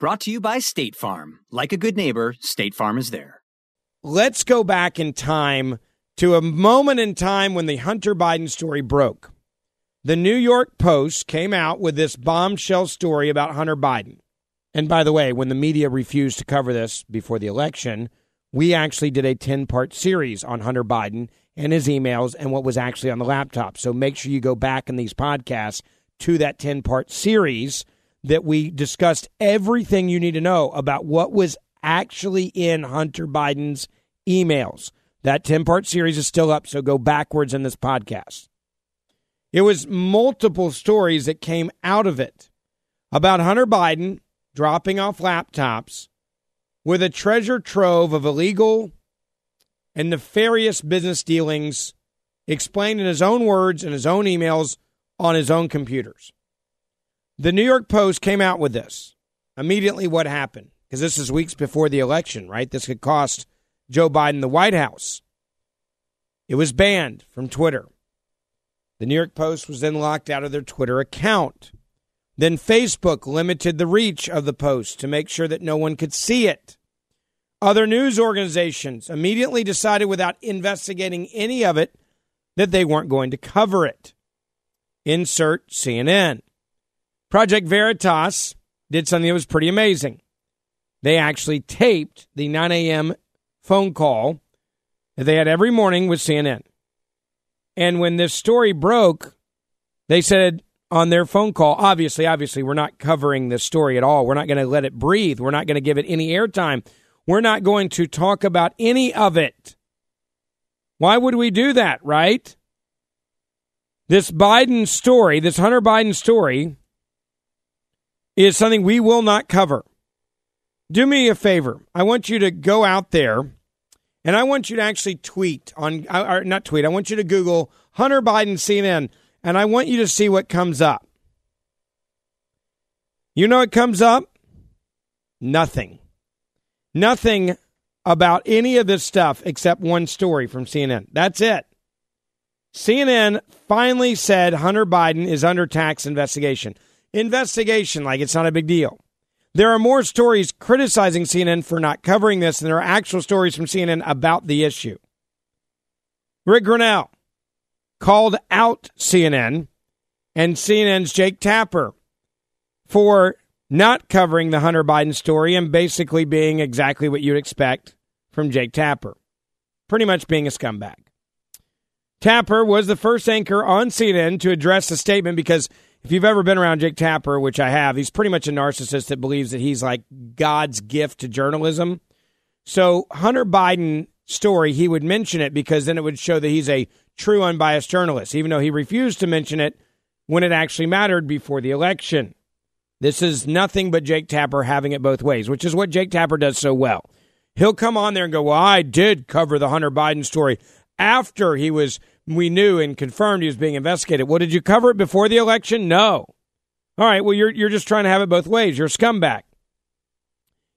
Brought to you by State Farm. Like a good neighbor, State Farm is there. Let's go back in time to a moment in time when the Hunter Biden story broke. The New York Post came out with this bombshell story about Hunter Biden. And by the way, when the media refused to cover this before the election, we actually did a 10 part series on Hunter Biden and his emails and what was actually on the laptop. So make sure you go back in these podcasts to that 10 part series that we discussed everything you need to know about what was actually in Hunter Biden's emails. That 10 part series is still up, so go backwards in this podcast. It was multiple stories that came out of it about Hunter Biden dropping off laptops with a treasure trove of illegal and nefarious business dealings explained in his own words and his own emails on his own computers. The New York Post came out with this. Immediately, what happened? Because this is weeks before the election, right? This could cost Joe Biden the White House. It was banned from Twitter. The New York Post was then locked out of their Twitter account. Then Facebook limited the reach of the post to make sure that no one could see it. Other news organizations immediately decided without investigating any of it that they weren't going to cover it. Insert CNN. Project Veritas did something that was pretty amazing. They actually taped the 9 a.m. phone call that they had every morning with CNN. And when this story broke, they said on their phone call, obviously, obviously, we're not covering this story at all. We're not going to let it breathe. We're not going to give it any airtime. We're not going to talk about any of it. Why would we do that, right? This Biden story, this Hunter Biden story, is something we will not cover. Do me a favor. I want you to go out there and I want you to actually tweet on, uh, or not tweet, I want you to Google Hunter Biden CNN and I want you to see what comes up. You know what comes up? Nothing. Nothing about any of this stuff except one story from CNN. That's it. CNN finally said Hunter Biden is under tax investigation investigation like it's not a big deal. There are more stories criticizing CNN for not covering this than there are actual stories from CNN about the issue. Ric Grenell called out CNN and CNN's Jake Tapper for not covering the Hunter Biden story and basically being exactly what you'd expect from Jake Tapper. Pretty much being a scumbag. Tapper was the first anchor on CNN to address the statement because if you've ever been around Jake Tapper, which I have, he's pretty much a narcissist that believes that he's like God's gift to journalism. So Hunter Biden story, he would mention it because then it would show that he's a true unbiased journalist, even though he refused to mention it when it actually mattered before the election. This is nothing but Jake Tapper having it both ways, which is what Jake Tapper does so well. He'll come on there and go, Well, I did cover the Hunter Biden story after he was, we knew and confirmed he was being investigated. Well, did you cover it before the election? No. All right, well, you're, you're just trying to have it both ways. You're a scumbag.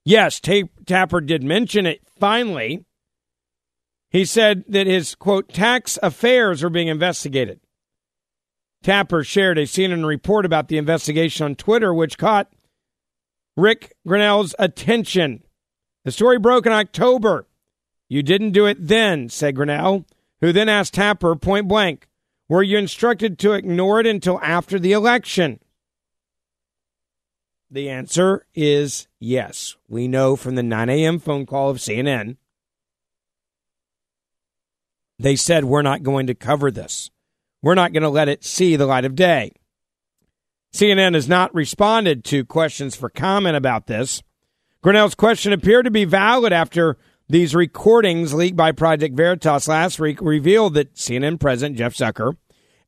Yes, Tapper did mention it finally. He said that his, quote, tax affairs are being investigated. Tapper shared a CNN report about the investigation on Twitter, which caught Ric Grenell's attention. The story broke in October. You didn't do it then, said Grenell, who then asked Tapper point blank, Were you instructed to ignore it until after the election? The answer is yes. We know from the 9 a.m. phone call of CNN. They said, We're not going to cover this. We're not going to let it see the light of day. CNN has not responded to questions for comment about this. Grenell's question appeared to be valid after these recordings leaked by Project Veritas last week revealed that CNN President Jeff Zucker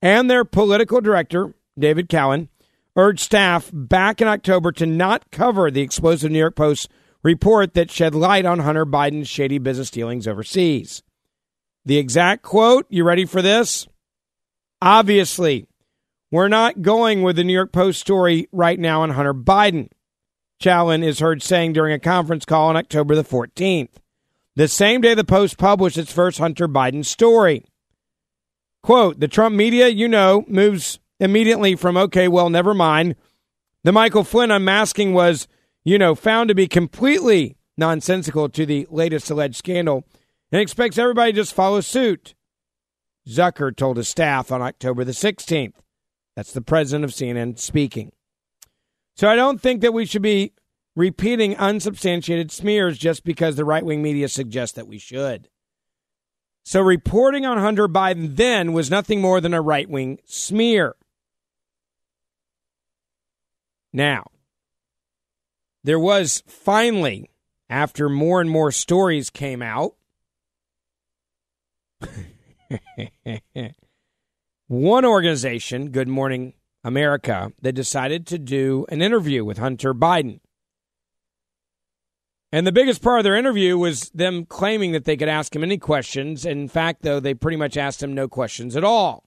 and their political director, David Cohen, urged staff back in October to not cover the explosive New York Post report that shed light on Hunter Biden's shady business dealings overseas. The exact quote, you ready for this? Obviously, we're not going with the New York Post story right now on Hunter Biden. Cowen is heard saying during a conference call on October the 14th, the same day the Post published its first Hunter Biden story. Quote, the Trump media, you know, moves immediately from, okay, well, never mind. The Michael Flynn unmasking was, you know, found to be completely nonsensical to the latest alleged scandal and expects everybody to just follow suit. Zucker told his staff on October the 16th. That's the president of CNN speaking. So I don't think that we should be repeating unsubstantiated smears just because the right wing media suggests that we should. So reporting on Hunter Biden then was nothing more than a right wing smear. Now, there was finally, after more and more stories came out, one organization, Good Morning America, that decided to do an interview with Hunter Biden. And the biggest part of their interview was them claiming that they could ask him any questions. In fact, though, they pretty much asked him no questions at all.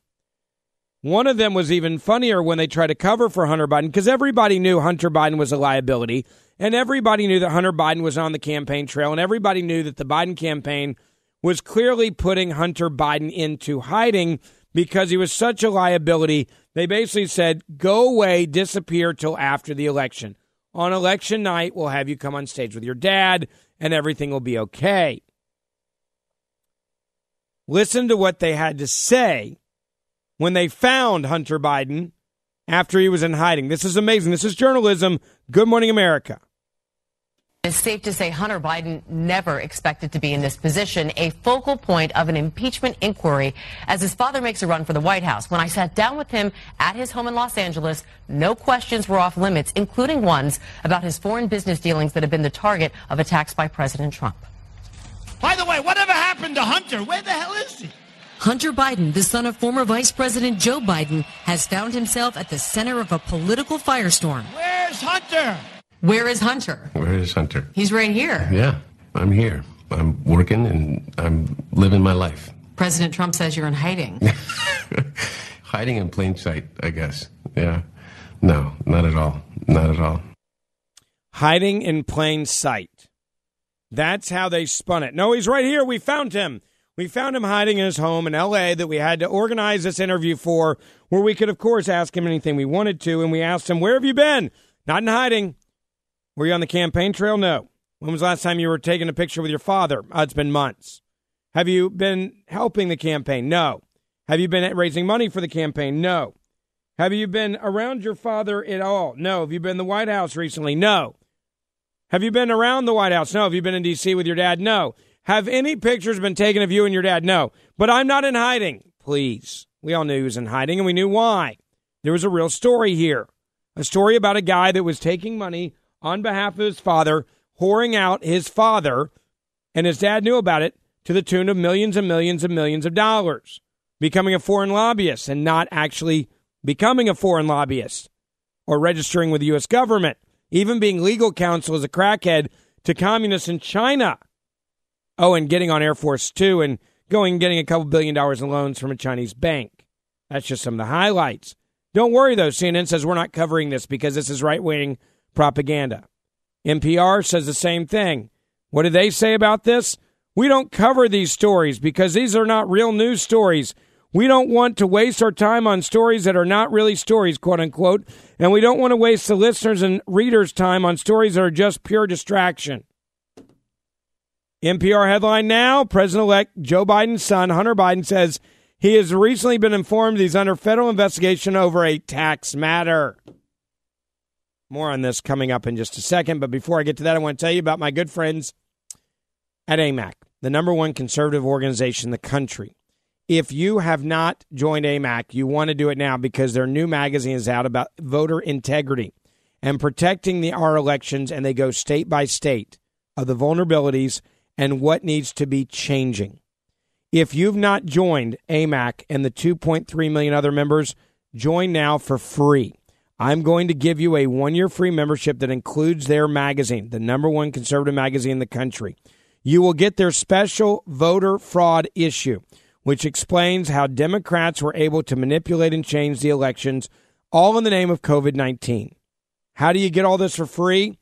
One of them was even funnier when they tried to cover for Hunter Biden because everybody knew Hunter Biden was a liability and everybody knew that Hunter Biden was on the campaign trail and everybody knew that the Biden campaign was clearly putting Hunter Biden into hiding because he was such a liability. They basically said, go away, disappear till after the election. On election night, we'll have you come on stage with your dad and everything will be okay. Listen to what they had to say when they found Hunter Biden after he was in hiding. This is amazing. This is journalism. Good morning, America. It's safe to say Hunter Biden never expected to be in this position, a focal point of an impeachment inquiry as his father makes a run for the White House. When I sat down with him at his home in Los Angeles, no questions were off limits, including ones about his foreign business dealings that have been the target of attacks by President Trump. By the way, whatever happened to Hunter? Where the hell is he? Hunter Biden, the son of former Vice President Joe Biden, has found himself at the center of a political firestorm. Where's Hunter? Where is Hunter? Where is Hunter? He's right here. Yeah, I'm here. I'm working and I'm living my life. President Trump says you're in hiding. hiding in plain sight, I guess. Yeah. No, not at all. Not at all. Hiding in plain sight. That's how they spun it. No, he's right here. We found him. We found him hiding in his home in LA that we had to organize this interview for, where we could, of course, ask him anything we wanted to. And we asked him, Where have you been? Not in hiding. Were you on the campaign trail? No. When was the last time you were taking a picture with your father? Uh, it's been months. Have you been helping the campaign? No. Have you been raising money for the campaign? No. Have you been around your father at all? No. Have you been in the White House recently? No. Have you been around the White House? No. Have you been in D.C. with your dad? No. Have any pictures been taken of you and your dad? No. But I'm not in hiding. Please. We all knew he was in hiding and we knew why. There was a real story here. A story about a guy that was taking money on behalf of his father, whoring out his father, and his dad knew about it to the tune of millions and millions and millions of dollars, becoming a foreign lobbyist and not actually becoming a foreign lobbyist or registering with the U.S. government, even being legal counsel as a crackhead to communists in China. Oh, and getting on Air Force Two and going and getting a couple billion dollars in loans from a Chinese bank. That's just some of the highlights. Don't worry, though. CNN says we're not covering this because this is right wing propaganda. NPR says the same thing. What do they say about this? We don't cover these stories because these are not real news stories. We don't want to waste our time on stories that are not really stories, quote unquote, and we don't want to waste the listeners' and readers' time on stories that are just pure distraction. NPR headline now President elect Joe Biden's son, Hunter Biden, says he has recently been informed he's under federal investigation over a tax matter. More on this coming up in just a second. But before I get to that, I want to tell you about my good friends at AMAC, the number one conservative organization in the country. If you have not joined AMAC, you want to do it now because their new magazine is out about voter integrity and protecting the, our elections, and they go state by state of the vulnerabilities and what needs to be changing. If you've not joined AMAC and the 2.3 million other members, join now for free. I'm going to give you a one year free membership that includes their magazine, the number one conservative magazine in the country. You will get their special voter fraud issue, which explains how Democrats were able to manipulate and change the elections, all in the name of COVID 19. How do you get all this for free?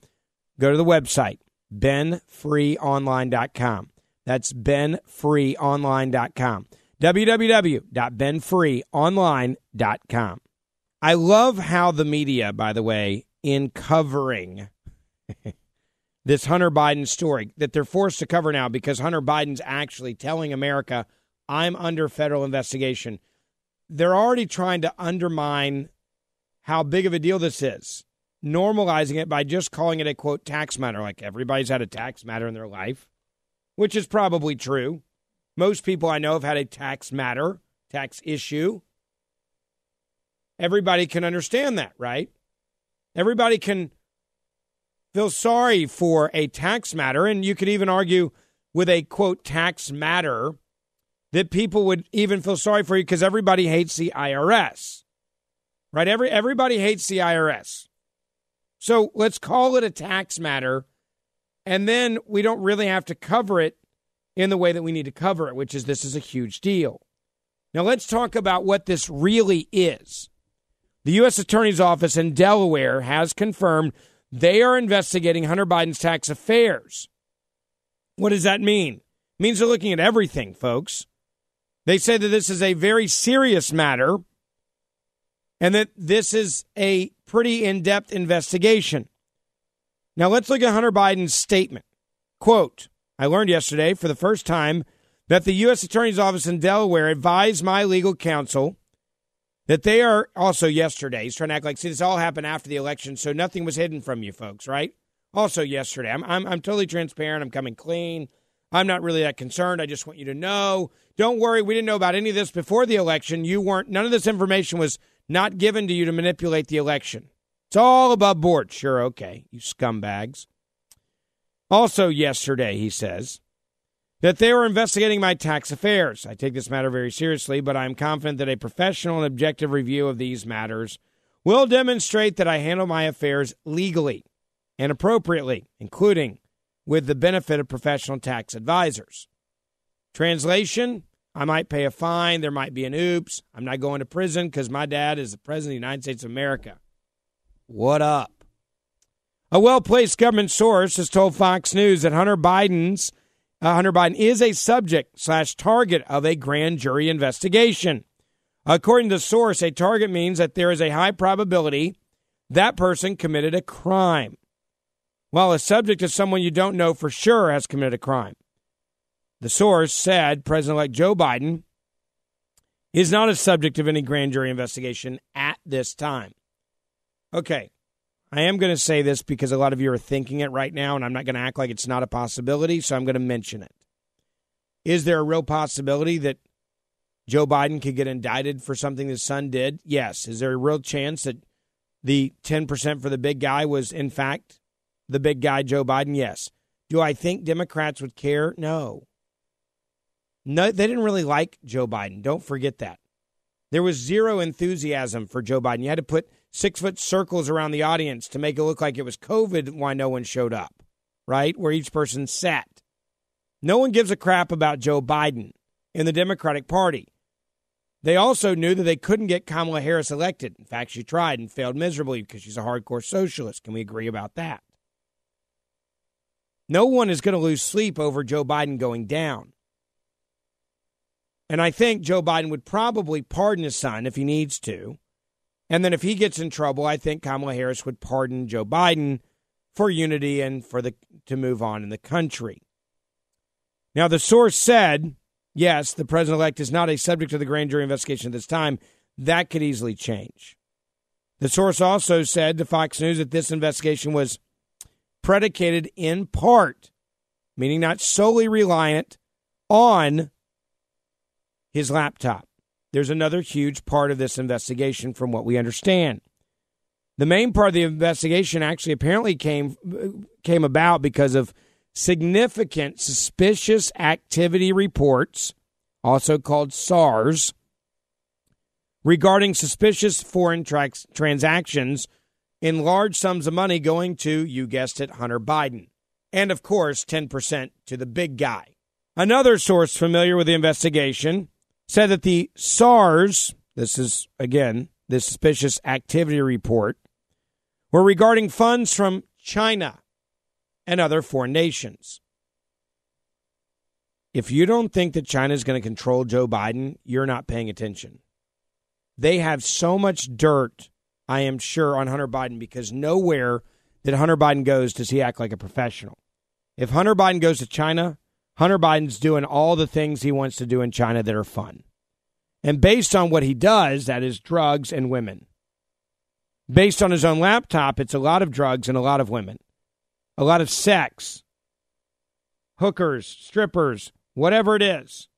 Go to the website, benfreeonline.com. That's benfreeonline.com. www.benfreeonline.com. I love how the media, by the way, in covering this Hunter Biden story, that they're forced to cover now because Hunter Biden's actually telling America, I'm under federal investigation. They're already trying to undermine how big of a deal this is, normalizing it by just calling it a quote tax matter. Like everybody's had a tax matter in their life which is probably true. Most people I know have had a tax matter, tax issue. Everybody can understand that, right? Everybody can feel sorry for a tax matter. And you could even argue with a quote tax matter that people would even feel sorry for you because everybody hates the IRS. Right? Every everybody hates the IRS. So let's call it a tax matter and then we don't really have to cover it in the way that we need to cover it, which is this is a huge deal. Now, let's talk about what this really is. The U.S. Attorney's Office in Delaware has confirmed they are investigating Hunter Biden's tax affairs. What does that mean? It means they're looking at everything, folks. They say that this is a very serious matter and that this is a pretty in depth investigation. Now let's look at Hunter Biden's statement. Quote, I learned yesterday for the first time that the U.S. Attorney's Office in Delaware advised my legal counsel that they are also yesterday. He's trying to act like, see, this all happened after the election, so nothing was hidden from you folks, right? Also yesterday. I'm, I'm, I'm totally transparent. I'm coming clean. I'm not really that concerned. I just want you to know. Don't worry. We didn't know about any of this before the election. You weren't, none of this information was not given to you to manipulate the election. It's all above board. Sure, okay, you scumbags. Also, yesterday, he says that they were investigating my tax affairs. I take this matter very seriously, but I'm confident that a professional and objective review of these matters will demonstrate that I handle my affairs legally and appropriately, including with the benefit of professional tax advisors. Translation I might pay a fine. There might be an oops. I'm not going to prison because my dad is the President of the United States of America. What up? A well placed government source has told Fox News that Hunter Biden's uh, Hunter Biden is a subject slash target of a grand jury investigation. According to the source, a target means that there is a high probability that person committed a crime, while a subject is someone you don't know for sure has committed a crime. The source said President elect Joe Biden is not a subject of any grand jury investigation at this time. Okay. I am going to say this because a lot of you are thinking it right now, and I'm not going to act like it's not a possibility, so I'm going to mention it. Is there a real possibility that Joe Biden could get indicted for something his son did? Yes. Is there a real chance that the 10% for the big guy was, in fact, the big guy, Joe Biden? Yes. Do I think Democrats would care? No. No, they didn't really like Joe Biden. Don't forget that. There was zero enthusiasm for Joe Biden. You had to put six foot circles around the audience to make it look like it was COVID why no one showed up, right? Where each person sat. No one gives a crap about Joe Biden in the Democratic Party. They also knew that they couldn't get Kamala Harris elected. In fact, she tried and failed miserably because she's a hardcore socialist. Can we agree about that? No one is going to lose sleep over Joe Biden going down. And I think Joe Biden would probably pardon his son if he needs to. And then if he gets in trouble, I think Kamala Harris would pardon Joe Biden for unity and for the to move on in the country. Now the source said, yes, the president elect is not a subject of the grand jury investigation at this time. That could easily change. The source also said to Fox News that this investigation was predicated in part, meaning not solely reliant on his laptop. There's another huge part of this investigation from what we understand. The main part of the investigation actually apparently came came about because of significant suspicious activity reports, also called SARS, regarding suspicious foreign tra- transactions in large sums of money going to, you guessed it, Hunter Biden. And of course, 10% to the big guy. Another source familiar with the investigation said that the SARS, this is again the suspicious activity report, were regarding funds from China and other foreign nations. If you don't think that China is going to control Joe Biden, you're not paying attention. They have so much dirt, I am sure, on Hunter Biden because nowhere that Hunter Biden goes does he act like a professional. If Hunter Biden goes to China, Hunter Biden's doing all the things he wants to do in China that are fun. And based on what he does, that is drugs and women. Based on his own laptop, it's a lot of drugs and a lot of women, a lot of sex, hookers, strippers, whatever it is.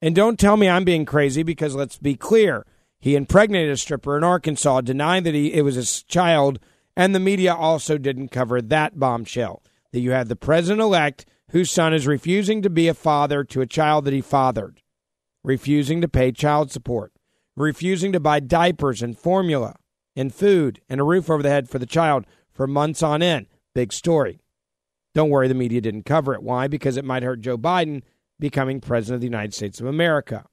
And don't tell me I'm being crazy because let's be clear. He impregnated a stripper in Arkansas, denying that he, it was his child, and the media also didn't cover that bombshell. That you had the president elect whose son is refusing to be a father to a child that he fathered, refusing to pay child support, refusing to buy diapers and formula and food and a roof over the head for the child for months on end. Big story. Don't worry, the media didn't cover it. Why? Because it might hurt Joe Biden becoming president of the United States of America.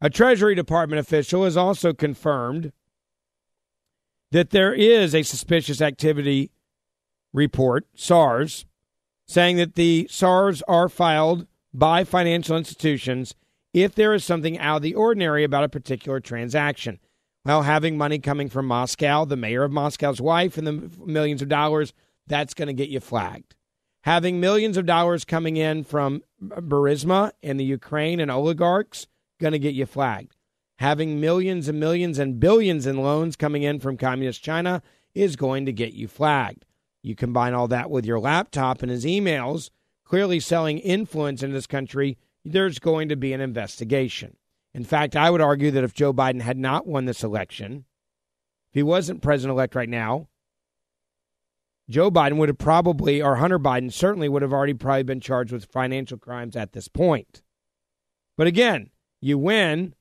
A Treasury Department official has also confirmed that there is a suspicious activity report, SARS, saying that the SARS are filed by financial institutions if there is something out of the ordinary about a particular transaction. Well, having money coming from Moscow, the mayor of Moscow's wife, and the millions of dollars, that's going to get you flagged. Having millions of dollars coming in from Burisma and the Ukraine and oligarchs, going to get you flagged. Having millions and millions and billions in loans coming in from communist China is going to get you flagged. You combine all that with your laptop and his emails, clearly selling influence in this country, there's going to be an investigation. In fact, I would argue that if Joe Biden had not won this election, if he wasn't president elect right now, Joe Biden would have probably, or Hunter Biden certainly would have already probably been charged with financial crimes at this point. But again, you win,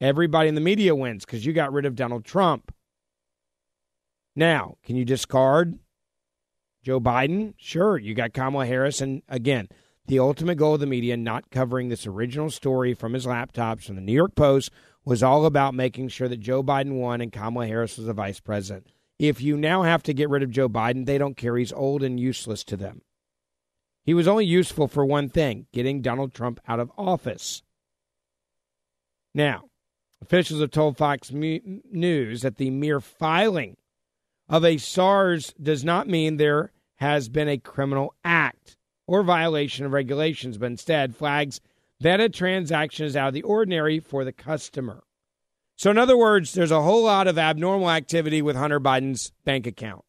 everybody in the media wins because you got rid of Donald Trump. Now, can you discard Joe Biden, sure, you got Kamala Harris. And again, the ultimate goal of the media not covering this original story from his laptops from the New York Post was all about making sure that Joe Biden won and Kamala Harris was the vice president. If you now have to get rid of Joe Biden, they don't care. He's old and useless to them. He was only useful for one thing getting Donald Trump out of office. Now, officials have told Fox News that the mere filing of a SARS does not mean there has been a criminal act or violation of regulations, but instead flags that a transaction is out of the ordinary for the customer. So, in other words, there's a whole lot of abnormal activity with Hunter Biden's bank account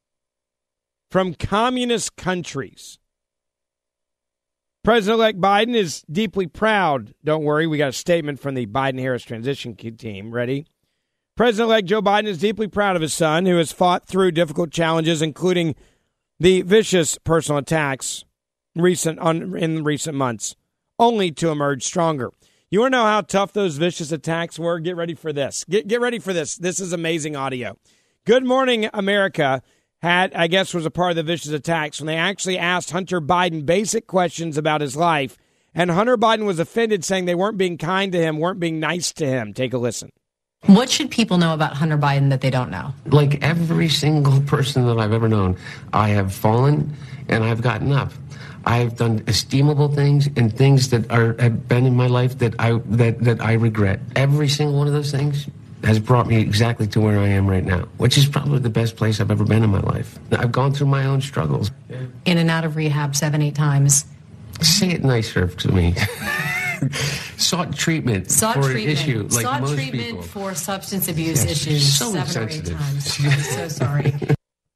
from communist countries. President elect Biden is deeply proud. Don't worry, we got a statement from the Biden Harris transition team. Ready? President elect Joe Biden is deeply proud of his son, who has fought through difficult challenges, including the vicious personal attacks recent on, in recent months, only to emerge stronger. You want to know how tough those vicious attacks were? Get ready for this. Get, get ready for this. This is amazing audio. Good Morning America had, I guess, was a part of the vicious attacks when they actually asked Hunter Biden basic questions about his life. And Hunter Biden was offended, saying they weren't being kind to him, weren't being nice to him. Take a listen. What should people know about Hunter Biden that they don't know? Like every single person that I've ever known, I have fallen and I've gotten up. I've done estimable things and things that are have been in my life that I that that I regret. Every single one of those things has brought me exactly to where I am right now, which is probably the best place I've ever been in my life. I've gone through my own struggles. In and out of rehab seven, eight times. Say it nicer to me. Sought treatment Sought for treatment. an issue like Sought most treatment people. for substance abuse Yes, issues so seven or eight insensitive. times. I'm so sorry.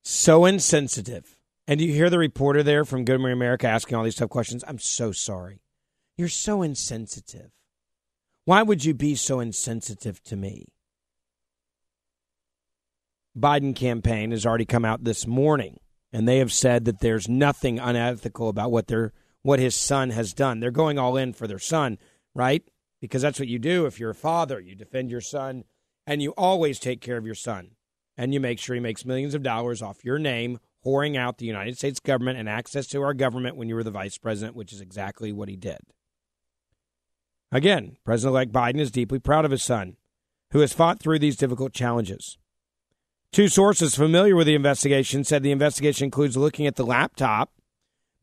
So insensitive. And you hear the reporter there from Good Morning America asking all these tough questions. I'm so sorry. You're so insensitive. Why would you be so insensitive to me? Biden campaign has already come out this morning, and they have said that there's nothing unethical about what their what his son has done. They're going all in for their son, right? Because that's what you do if you're a father. You defend your son, and you always take care of your son, and you make sure he makes millions of dollars off your name, whoring out the United States government and access to our government when you were the vice president, which is exactly what he did. Again, President elect Biden is deeply proud of his son, who has fought through these difficult challenges. Two sources familiar with the investigation said the investigation includes looking at the laptop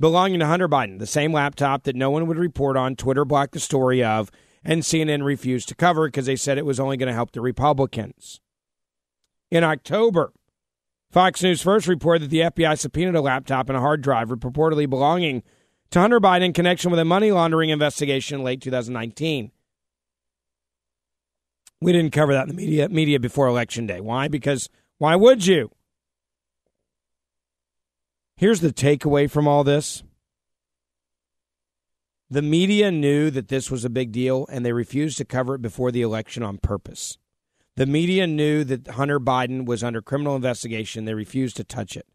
belonging to Hunter Biden, the same laptop that no one would report on, Twitter blocked the story of, and CNN refused to cover because they said it was only going to help the Republicans. In October, Fox News first reported that the FBI subpoenaed a laptop and a hard drive purportedly belonging to Hunter Biden in connection with a money laundering investigation in late 2019. We didn't cover that in the media media before election day. Why? Because why would you? Here's the takeaway from all this. The media knew that this was a big deal and they refused to cover it before the election on purpose. The media knew that Hunter Biden was under criminal investigation. They refused to touch it.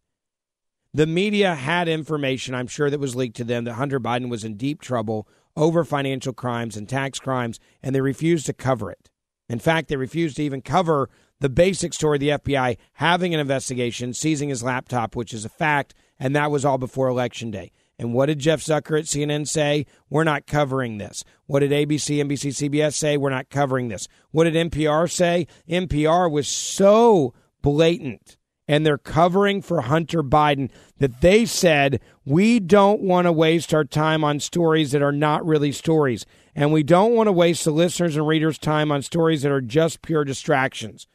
The media had information, I'm sure, that was leaked to them that Hunter Biden was in deep trouble over financial crimes and tax crimes, and they refused to cover it. In fact, they refused to even cover the basic story of the FBI having an investigation, seizing his laptop, which is a fact, and that was all before Election Day. And what did Jeff Zucker at CNN say? We're not covering this. What did ABC, NBC, CBS say? We're not covering this. What did NPR say? NPR was so blatant and they're covering for Hunter Biden that they said, we don't want to waste our time on stories that are not really stories. And we don't want to waste the listeners' and readers' time on stories that are just pure distractions.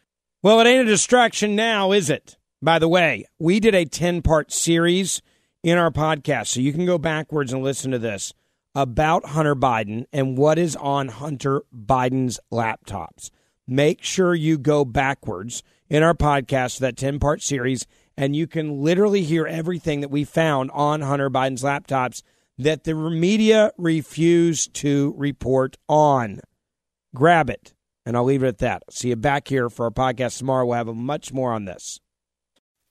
Well, it ain't a distraction now, is it? By the way, we did a 10 part series in our podcast, so you can go backwards and listen to this about Hunter Biden and what is on Hunter Biden's laptops. Make sure you go backwards in our podcast, that 10 part series, and you can literally hear everything that we found on Hunter Biden's laptops that the media refused to report on. Grab it, and I'll leave it at that. See you back here for our podcast tomorrow. We'll have much more on this.